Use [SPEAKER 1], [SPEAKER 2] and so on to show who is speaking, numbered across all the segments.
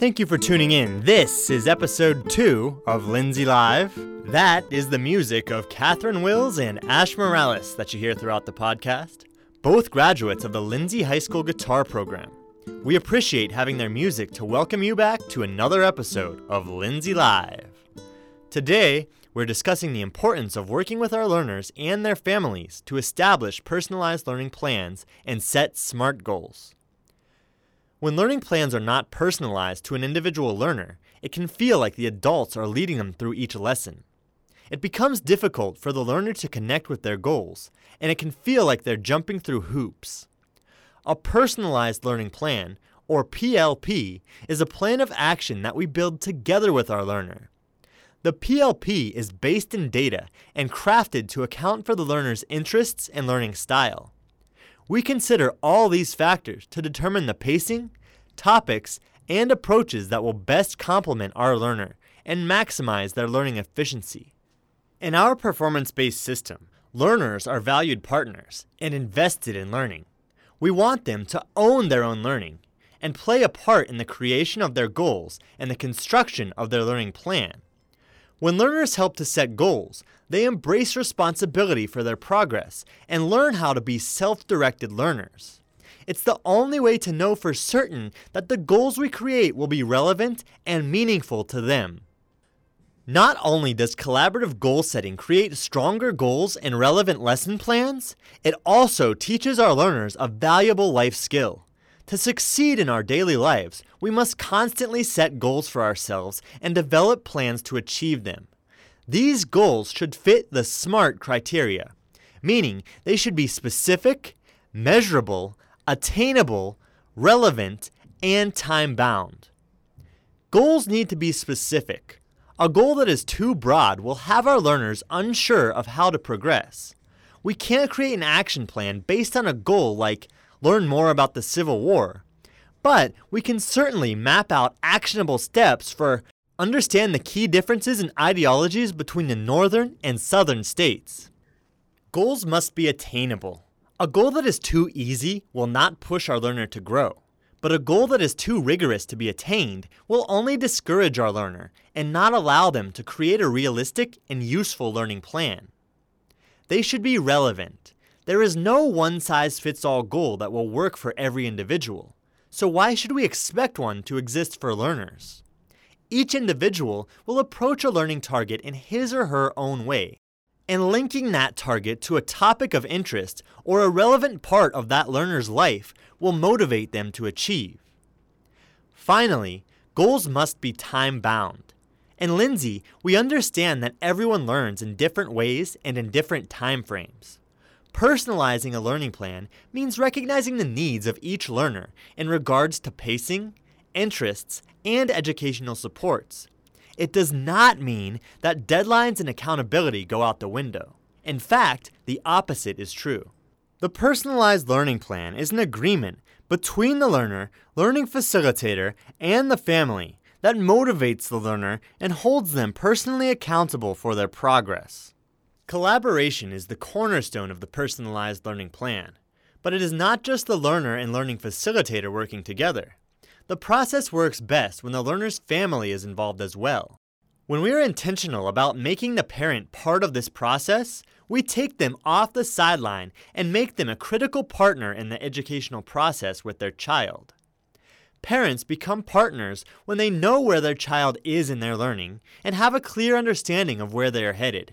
[SPEAKER 1] Thank you for tuning in. This is episode two of Lindsay Live. That is the music of Catherine Wills and Ash Morales that you hear throughout the podcast, both graduates of the Lindsay High School guitar program. We appreciate having their music to welcome you back to another episode of Lindsay Live. Today, we're discussing the importance of working with our learners and their families to establish personalized learning plans and set SMART goals. When learning plans are not personalized to an individual learner, it can feel like the adults are leading them through each lesson. It becomes difficult for the learner to connect with their goals, and it can feel like they're jumping through hoops. A personalized learning plan, or PLP, is a plan of action that we build together with our learner. The PLP is based in data and crafted to account for the learner's interests and learning style. We consider all these factors to determine the pacing, topics, and approaches that will best complement our learner and maximize their learning efficiency. In our performance based system, learners are valued partners and invested in learning. We want them to own their own learning and play a part in the creation of their goals and the construction of their learning plan. When learners help to set goals, they embrace responsibility for their progress and learn how to be self directed learners. It's the only way to know for certain that the goals we create will be relevant and meaningful to them. Not only does collaborative goal setting create stronger goals and relevant lesson plans, it also teaches our learners a valuable life skill. To succeed in our daily lives, we must constantly set goals for ourselves and develop plans to achieve them. These goals should fit the SMART criteria, meaning they should be specific, measurable, attainable, relevant, and time bound. Goals need to be specific. A goal that is too broad will have our learners unsure of how to progress. We can't create an action plan based on a goal like learn more about the Civil War. But we can certainly map out actionable steps for understand the key differences in ideologies between the northern and southern states. Goals must be attainable. A goal that is too easy will not push our learner to grow, but a goal that is too rigorous to be attained will only discourage our learner and not allow them to create a realistic and useful learning plan. They should be relevant. There is no one size fits all goal that will work for every individual, so why should we expect one to exist for learners? Each individual will approach a learning target in his or her own way, and linking that target to a topic of interest or a relevant part of that learner's life will motivate them to achieve. Finally, goals must be time bound. In Lindsay, we understand that everyone learns in different ways and in different time frames. Personalizing a learning plan means recognizing the needs of each learner in regards to pacing, interests, and educational supports. It does not mean that deadlines and accountability go out the window. In fact, the opposite is true. The personalized learning plan is an agreement between the learner, learning facilitator, and the family that motivates the learner and holds them personally accountable for their progress. Collaboration is the cornerstone of the personalized learning plan, but it is not just the learner and learning facilitator working together. The process works best when the learner's family is involved as well. When we are intentional about making the parent part of this process, we take them off the sideline and make them a critical partner in the educational process with their child. Parents become partners when they know where their child is in their learning and have a clear understanding of where they are headed.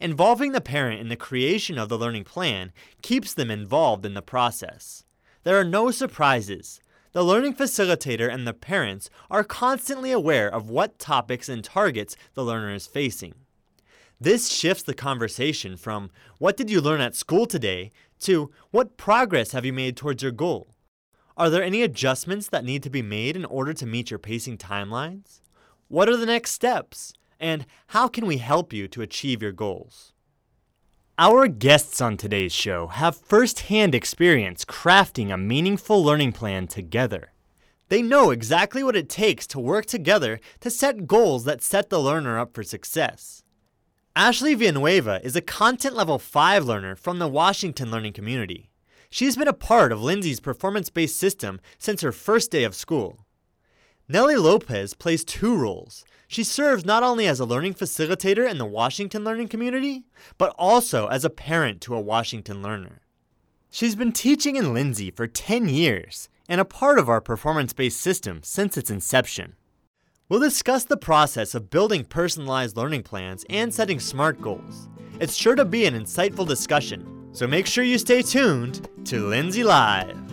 [SPEAKER 1] Involving the parent in the creation of the learning plan keeps them involved in the process. There are no surprises. The learning facilitator and the parents are constantly aware of what topics and targets the learner is facing. This shifts the conversation from what did you learn at school today to what progress have you made towards your goal? Are there any adjustments that need to be made in order to meet your pacing timelines? What are the next steps? And how can we help you to achieve your goals? Our guests on today's show have firsthand experience crafting a meaningful learning plan together. They know exactly what it takes to work together to set goals that set the learner up for success. Ashley Villanueva is a Content Level 5 learner from the Washington learning community. She's been a part of Lindsay's performance based system since her first day of school. Nellie Lopez plays two roles. She serves not only as a learning facilitator in the Washington learning community, but also as a parent to a Washington learner. She's been teaching in Lindsay for 10 years and a part of our performance based system since its inception. We'll discuss the process of building personalized learning plans and setting SMART goals. It's sure to be an insightful discussion, so make sure you stay tuned to Lindsay Live.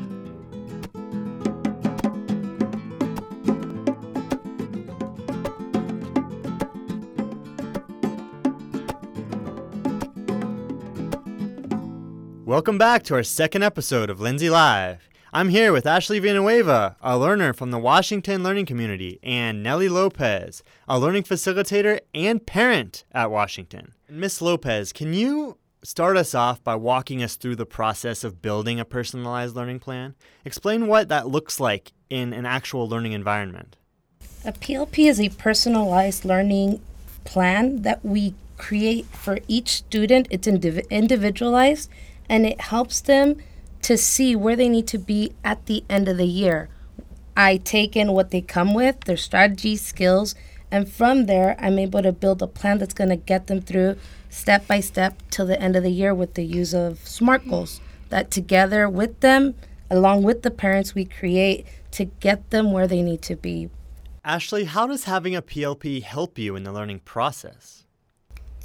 [SPEAKER 1] Welcome back to our second episode of Lindsay Live. I'm here with Ashley Villanueva, a learner from the Washington Learning Community, and Nellie Lopez, a learning facilitator and parent at Washington. Miss Lopez, can you start us off by walking us through the process of building a personalized learning plan? Explain what that looks like in an actual learning environment.
[SPEAKER 2] A PLP is a personalized learning plan that we create for each student. It's indiv- individualized and it helps them to see where they need to be at the end of the year. I take in what they come with, their strategies, skills, and from there, I'm able to build a plan that's going to get them through step by step till the end of the year with the use of SMART goals that together with them, along with the parents, we create to get them where they need to be.
[SPEAKER 1] Ashley, how does having a PLP help you in the learning process?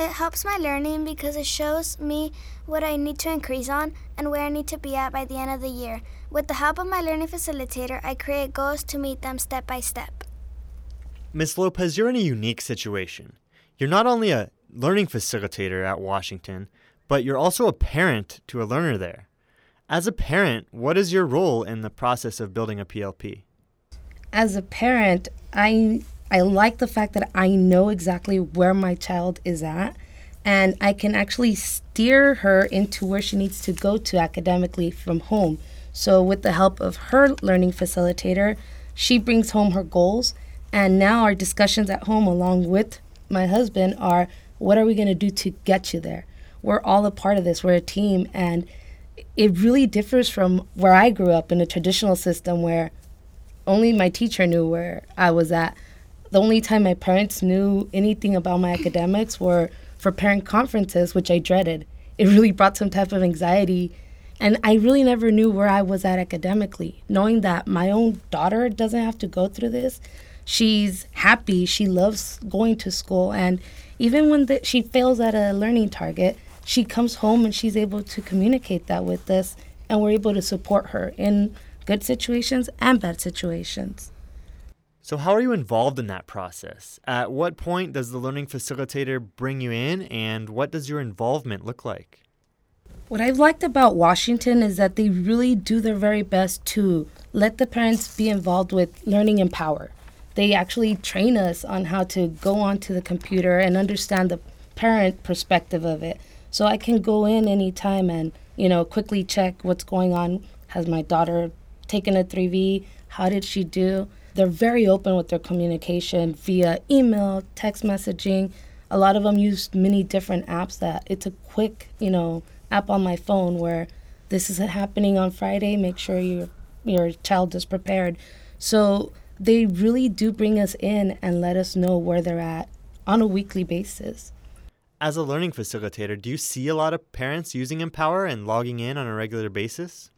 [SPEAKER 3] It helps my learning because it shows me what I need to increase on and where I need to be at by the end of the year. With the help of my learning facilitator, I create goals to meet them step by step.
[SPEAKER 1] Ms. Lopez, you're in a unique situation. You're not only a learning facilitator at Washington, but you're also a parent to a learner there. As a parent, what is your role in the process of building a PLP?
[SPEAKER 2] As a parent, I I like the fact that I know exactly where my child is at and I can actually steer her into where she needs to go to academically from home. So, with the help of her learning facilitator, she brings home her goals. And now, our discussions at home, along with my husband, are what are we going to do to get you there? We're all a part of this, we're a team. And it really differs from where I grew up in a traditional system where only my teacher knew where I was at the only time my parents knew anything about my academics were for parent conferences, which I dreaded. It really brought some type of anxiety. And I really never knew where I was at academically. Knowing that my own daughter doesn't have to go through this, she's happy, she loves going to school. And even when the, she fails at a learning target, she comes home and she's able to communicate that with us. And we're able to support her in good situations and bad situations.
[SPEAKER 1] So, how are you involved in that process? At what point does the learning facilitator bring you in, and what does your involvement look like?
[SPEAKER 2] What I've liked about Washington is that they really do their very best to let the parents be involved with learning Empower. They actually train us on how to go onto the computer and understand the parent perspective of it. So I can go in anytime and, you know, quickly check what's going on. Has my daughter taken a 3V? How did she do? They're very open with their communication via email, text messaging. A lot of them use many different apps that it's a quick, you know, app on my phone where this is happening on Friday, make sure your your child is prepared. So they really do bring us in and let us know where they're at on a weekly basis.
[SPEAKER 1] As a learning facilitator, do you see a lot of parents using Empower and logging in on a regular basis?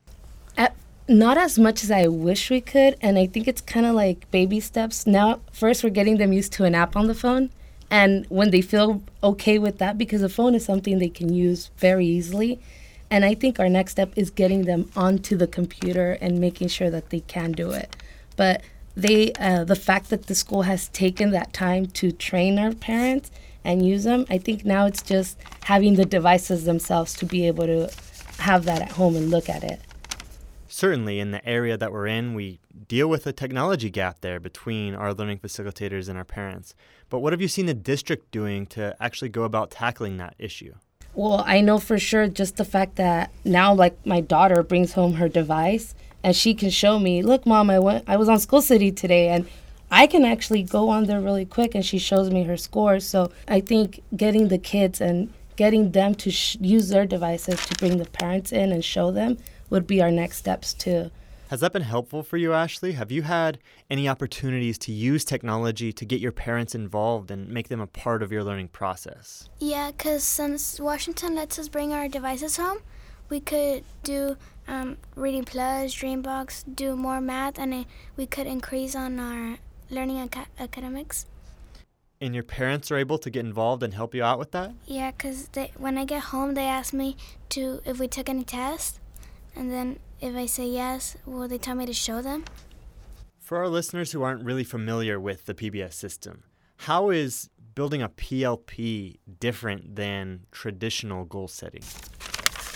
[SPEAKER 2] At not as much as I wish we could, and I think it's kind of like baby steps. Now, first, we're getting them used to an app on the phone, and when they feel okay with that, because the phone is something they can use very easily. And I think our next step is getting them onto the computer and making sure that they can do it. But they, uh, the fact that the school has taken that time to train our parents and use them, I think now it's just having the devices themselves to be able to have that at home and look at it
[SPEAKER 1] certainly in the area that we're in, we deal with a technology gap there between our learning facilitators and our parents. But what have you seen the district doing to actually go about tackling that issue?
[SPEAKER 2] Well, I know for sure just the fact that now, like, my daughter brings home her device and she can show me, look, mom, I went, I was on School City today, and I can actually go on there really quick, and she shows me her scores. So I think getting the kids and getting them to sh- use their devices to bring the parents in and show them would be our next steps to
[SPEAKER 1] Has that been helpful for you, Ashley? Have you had any opportunities to use technology to get your parents involved and make them a part of your learning process?
[SPEAKER 3] Yeah, because since Washington lets us bring our devices home, we could do um, Reading Plus, Dreambox, do more math, and it, we could increase on our learning aca- academics.
[SPEAKER 1] And your parents are able to get involved and help you out with that?
[SPEAKER 3] Yeah, because when I get home, they ask me to if we took any tests, and then if I say yes, will they tell me to show them?
[SPEAKER 1] For our listeners who aren't really familiar with the PBS system, how is building a PLP different than traditional goal setting?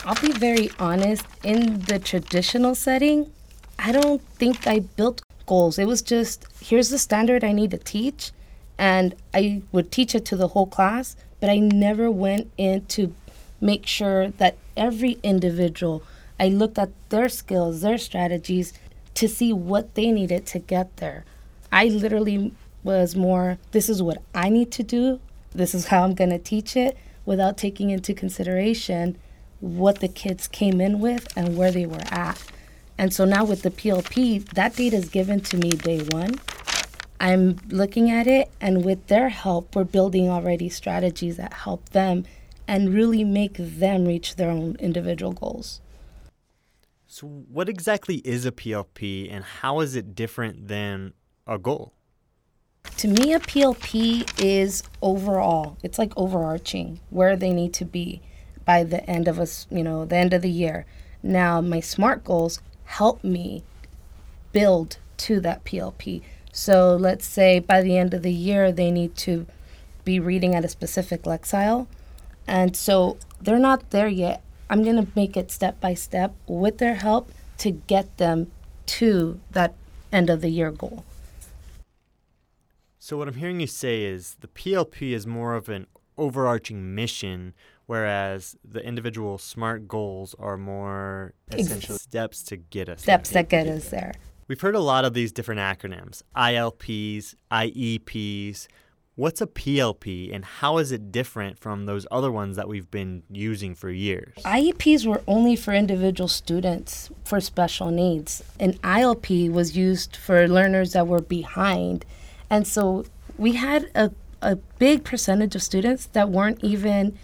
[SPEAKER 2] I'll be very honest. In the traditional setting, I don't think I built goals. It was just here's the standard I need to teach, and I would teach it to the whole class, but I never went in to make sure that every individual, I looked at their skills, their strategies to see what they needed to get there. I literally was more, this is what I need to do, this is how I'm going to teach it, without taking into consideration what the kids came in with and where they were at. And so now with the PLP, that data is given to me day one. I'm looking at it, and with their help, we're building already strategies that help them and really make them reach their own individual goals.
[SPEAKER 1] So, what exactly is a PLP and how is it different than a goal?
[SPEAKER 2] To me, a PLP is overall, it's like overarching where they need to be by the end of us, you know, the end of the year. Now, my SMART goals help me build to that PLP. So let's say by the end of the year, they need to be reading at a specific Lexile. And so they're not there yet. I'm going to make it step by step with their help to get them to that end of the year goal.
[SPEAKER 1] So, what I'm hearing you say is the PLP is more of an overarching mission, whereas the individual SMART goals are more essential steps to get us
[SPEAKER 2] steps that get us there.
[SPEAKER 1] We've heard a lot of these different acronyms ILPs, IEPs. What's a PLP and how is it different from those other ones that we've been using for years?
[SPEAKER 2] IEPs were only for individual students for special needs. An ILP was used for learners that were behind. And so we had a, a big percentage of students that weren't even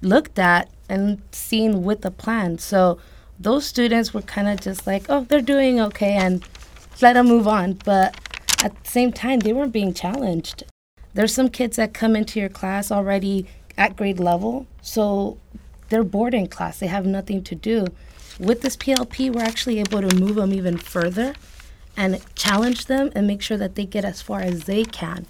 [SPEAKER 2] looked at and seen with a plan. So those students were kind of just like, oh, they're doing okay, and let them move on. But at the same time, they weren't being challenged. There's some kids that come into your class already at grade level, so they're bored in class. They have nothing to do. With this PLP, we're actually able to move them even further and challenge them and make sure that they get as far as they can.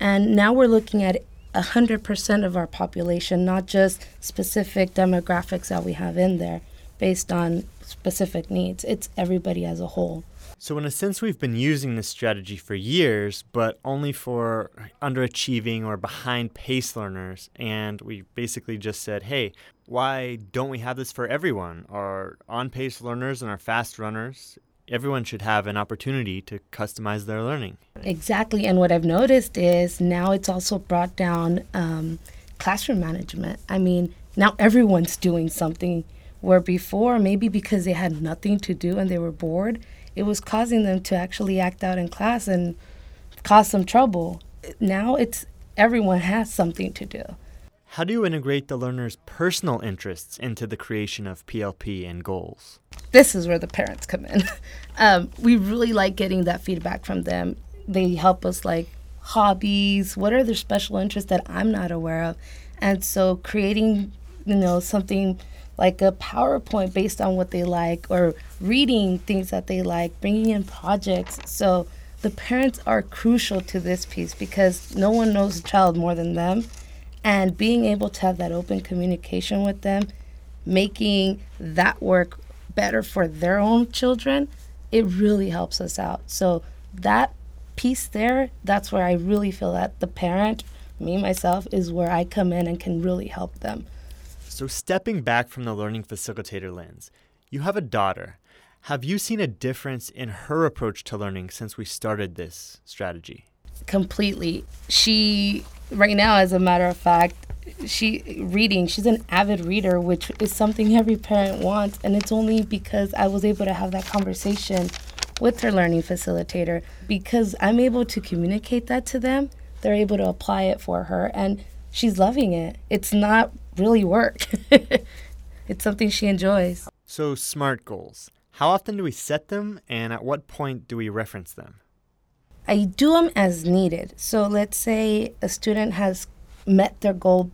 [SPEAKER 2] And now we're looking at 100% of our population, not just specific demographics that we have in there based on specific needs. It's everybody as a whole.
[SPEAKER 1] So, in a sense, we've been using this strategy for years, but only for underachieving or behind pace learners. And we basically just said, hey, why don't we have this for everyone? Our on pace learners and our fast runners, everyone should have an opportunity to customize their learning.
[SPEAKER 2] Exactly. And what I've noticed is now it's also brought down um, classroom management. I mean, now everyone's doing something where before, maybe because they had nothing to do and they were bored, it was causing them to actually act out in class and cause some trouble. Now it's everyone has something to do.
[SPEAKER 1] How do you integrate the learner's personal interests into the creation of PLP and goals?
[SPEAKER 2] This is where the parents come in. um, we really like getting that feedback from them. They help us like hobbies, what are their special interests that I'm not aware of? And so creating, you know, something like a PowerPoint based on what they like, or reading things that they like, bringing in projects. So the parents are crucial to this piece because no one knows the child more than them. And being able to have that open communication with them, making that work better for their own children, it really helps us out. So that piece there, that's where I really feel that the parent, me myself, is where I come in and can really help them.
[SPEAKER 1] So, stepping back from the learning facilitator lens, you have a daughter. Have you seen a difference in her approach to learning since we started this strategy?
[SPEAKER 2] Completely. She, right now, as a matter of fact, she reading. She's an avid reader, which is something every parent wants, and it's only because I was able to have that conversation with her learning facilitator because I'm able to communicate that to them. They're able to apply it for her, and she's loving it. It's not really work. it's something she enjoys.
[SPEAKER 1] So, SMART goals. How often do we set them, and at what point do we reference them?
[SPEAKER 2] I do them as needed. So let's say a student has met their goal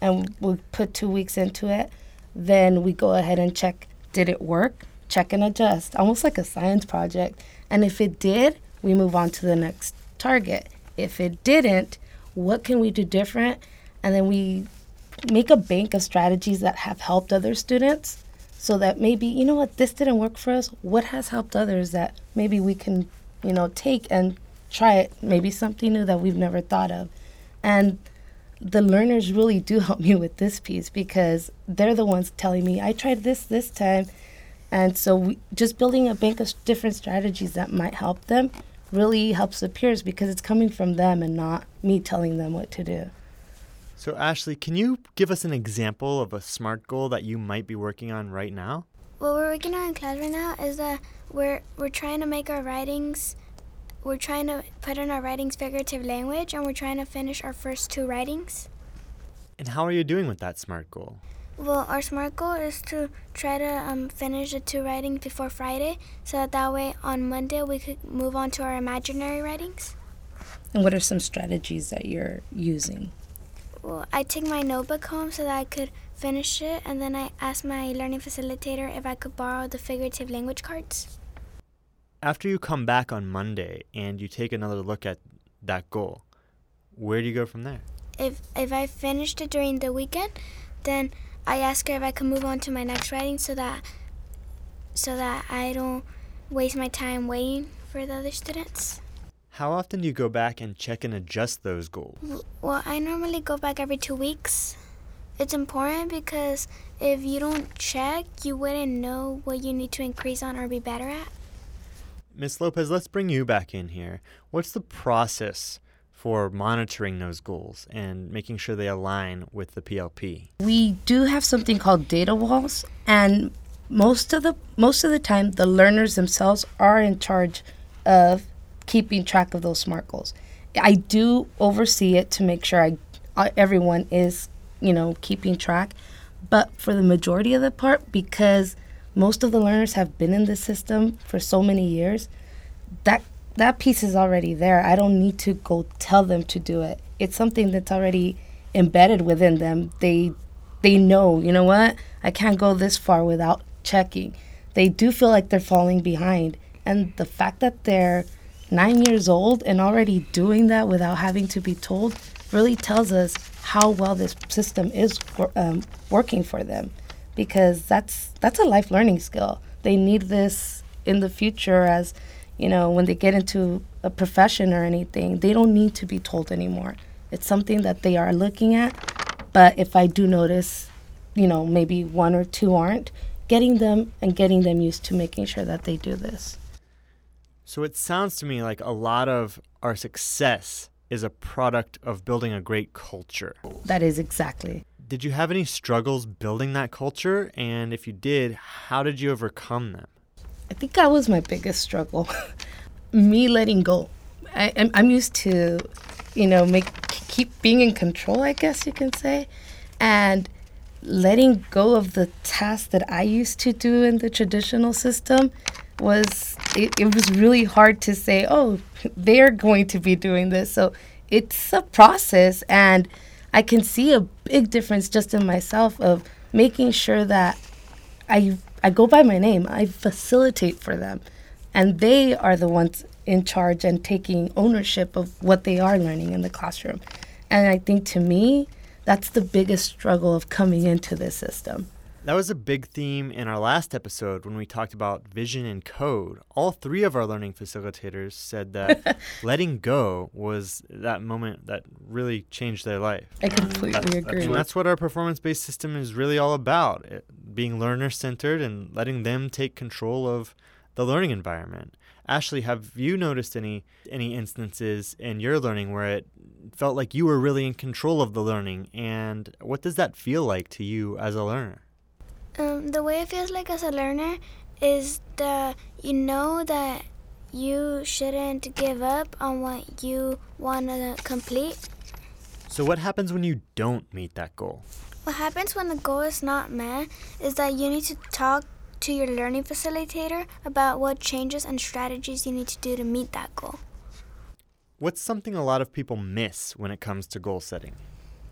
[SPEAKER 2] and we put two weeks into it, then we go ahead and check did it work? Check and adjust, almost like a science project. And if it did, we move on to the next target. If it didn't, what can we do different? And then we make a bank of strategies that have helped other students so that maybe, you know what, this didn't work for us. What has helped others that maybe we can, you know, take and try it, maybe something new that we've never thought of. And the learners really do help me with this piece because they're the ones telling me, I tried this this time. And so we, just building a bank of different strategies that might help them really helps the peers because it's coming from them and not me telling them what to do.
[SPEAKER 1] So, Ashley, can you give us an example of a SMART goal that you might be working on right now?
[SPEAKER 3] What we're working on in class right now is that we're, we're trying to make our writings we're trying to put in our writings figurative language and we're trying to finish our first two writings.
[SPEAKER 1] And how are you doing with that SMART goal?
[SPEAKER 3] Well, our SMART goal is to try to um, finish the two writings before Friday so that that way on Monday we could move on to our imaginary writings.
[SPEAKER 2] And what are some strategies that you're using?
[SPEAKER 3] Well, I took my notebook home so that I could finish it, and then I asked my learning facilitator if I could borrow the figurative language cards
[SPEAKER 1] after you come back on Monday and you take another look at that goal, where do you go from there?
[SPEAKER 3] If if I finished it during the weekend, then I ask her if I can move on to my next writing so that so that I don't waste my time waiting for the other students.
[SPEAKER 1] How often do you go back and check and adjust those goals?
[SPEAKER 3] Well, I normally go back every 2 weeks. It's important because if you don't check, you wouldn't know what you need to increase on or be better at.
[SPEAKER 1] Ms. Lopez, let's bring you back in here. What's the process for monitoring those goals and making sure they align with the PLP?
[SPEAKER 2] We do have something called data walls and most of the most of the time the learners themselves are in charge of keeping track of those SMART goals. I do oversee it to make sure I uh, everyone is, you know, keeping track, but for the majority of the part because most of the learners have been in the system for so many years that that piece is already there. I don't need to go tell them to do it. It's something that's already embedded within them. They they know you know what? I can't go this far without checking. They do feel like they're falling behind. And the fact that they're nine years old and already doing that without having to be told really tells us how well this system is um, working for them because that's that's a life learning skill. They need this in the future as you know when they get into a profession or anything. They don't need to be told anymore. It's something that they are looking at. But if I do notice, you know, maybe one or two aren't, getting them and getting them used to making sure that they do this.
[SPEAKER 1] So it sounds to me like a lot of our success is a product of building a great culture.
[SPEAKER 2] That is exactly
[SPEAKER 1] did you have any struggles building that culture? And if you did, how did you overcome them?
[SPEAKER 2] I think that was my biggest struggle. Me letting go. I, am I'm used to, you know, make keep being in control. I guess you can say, and letting go of the tasks that I used to do in the traditional system it, it was really hard to say. Oh, they're going to be doing this. So it's a process and I can see a big difference just in myself of making sure that I I go by my name. I facilitate for them. And they are the ones in charge and taking ownership of what they are learning in the classroom. And I think to me, that's the biggest struggle of coming into this system.
[SPEAKER 1] That was a big theme in our last episode when we talked about vision and code. All three of our learning facilitators said that letting go was that moment that really changed their life.
[SPEAKER 2] I completely agree.
[SPEAKER 1] And that's what our performance based system is really all about it, being learner centered and letting them take control of the learning environment. Ashley, have you noticed any any instances in your learning where it felt like you were really in control of the learning, and what does that feel like to you as a learner?
[SPEAKER 3] Um, the way it feels like as a learner is that you know that you shouldn't give up on what you want to complete.
[SPEAKER 1] So, what happens when you don't meet that goal?
[SPEAKER 3] What happens when the goal is not met is that you need to talk to your learning facilitator about what changes and strategies you need to do to meet that goal.
[SPEAKER 1] What's something a lot of people miss when it comes to goal setting?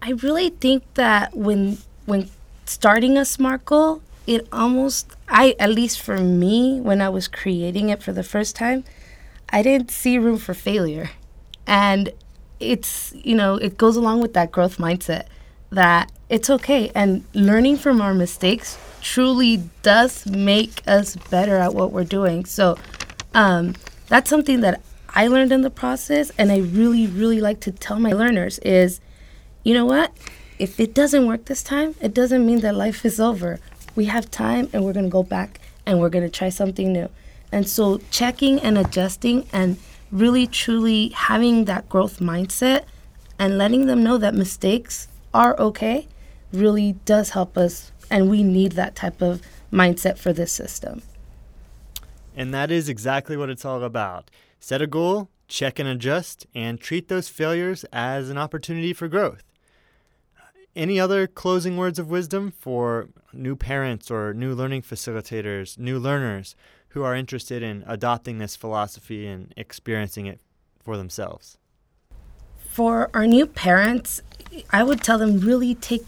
[SPEAKER 2] I really think that when when starting a SMART goal, it almost I at least for me when I was creating it for the first time, I didn't see room for failure. And it's, you know, it goes along with that growth mindset that it's okay and learning from our mistakes truly does make us better at what we're doing. So um, that's something that I learned in the process and I really really like to tell my learners is you know what? If it doesn't work this time, it doesn't mean that life is over. We have time and we're going to go back and we're going to try something new. And so checking and adjusting and really truly having that growth mindset and letting them know that mistakes are okay really does help us and we need that type of mindset for this system.
[SPEAKER 1] And that is exactly what it's all about. Set a goal, check and adjust, and treat those failures as an opportunity for growth. Any other closing words of wisdom for new parents or new learning facilitators, new learners who are interested in adopting this philosophy and experiencing it for themselves?
[SPEAKER 2] For our new parents, I would tell them really take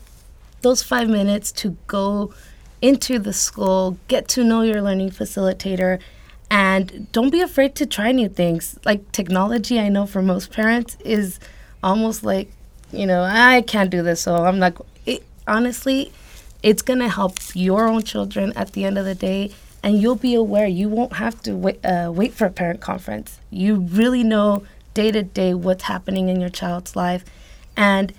[SPEAKER 2] those five minutes to go into the school, get to know your learning facilitator, and don't be afraid to try new things. Like technology, I know for most parents is almost like, you know, I can't do this, so I'm not. It, honestly, it's gonna help your own children at the end of the day, and you'll be aware. You won't have to wait, uh, wait for a parent conference. You really know day to day what's happening in your child's life, and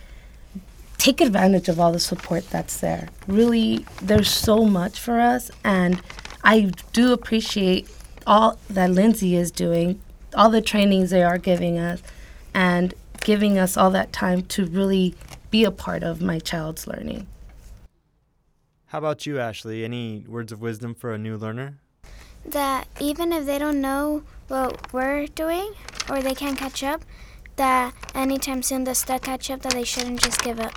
[SPEAKER 2] take advantage of all the support that's there. Really, there's so much for us, and I do appreciate all that Lindsay is doing, all the trainings they are giving us, and giving us all that time to really be a part of my child's learning.
[SPEAKER 1] How about you, Ashley? Any words of wisdom for a new learner?
[SPEAKER 3] That even if they don't know what we're doing or they can't catch up, that anytime soon they'll start catch up, that they shouldn't just give up.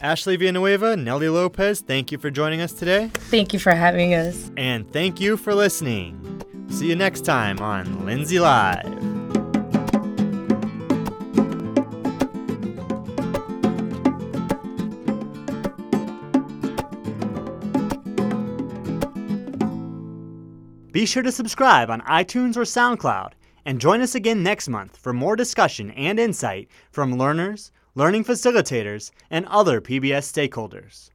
[SPEAKER 1] Ashley Villanueva, Nellie Lopez, thank you for joining us today.
[SPEAKER 2] Thank you for having us.
[SPEAKER 1] And thank you for listening. See you next time on Lindsay Live. Be sure to subscribe on iTunes or SoundCloud and join us again next month for more discussion and insight from learners, learning facilitators, and other PBS stakeholders.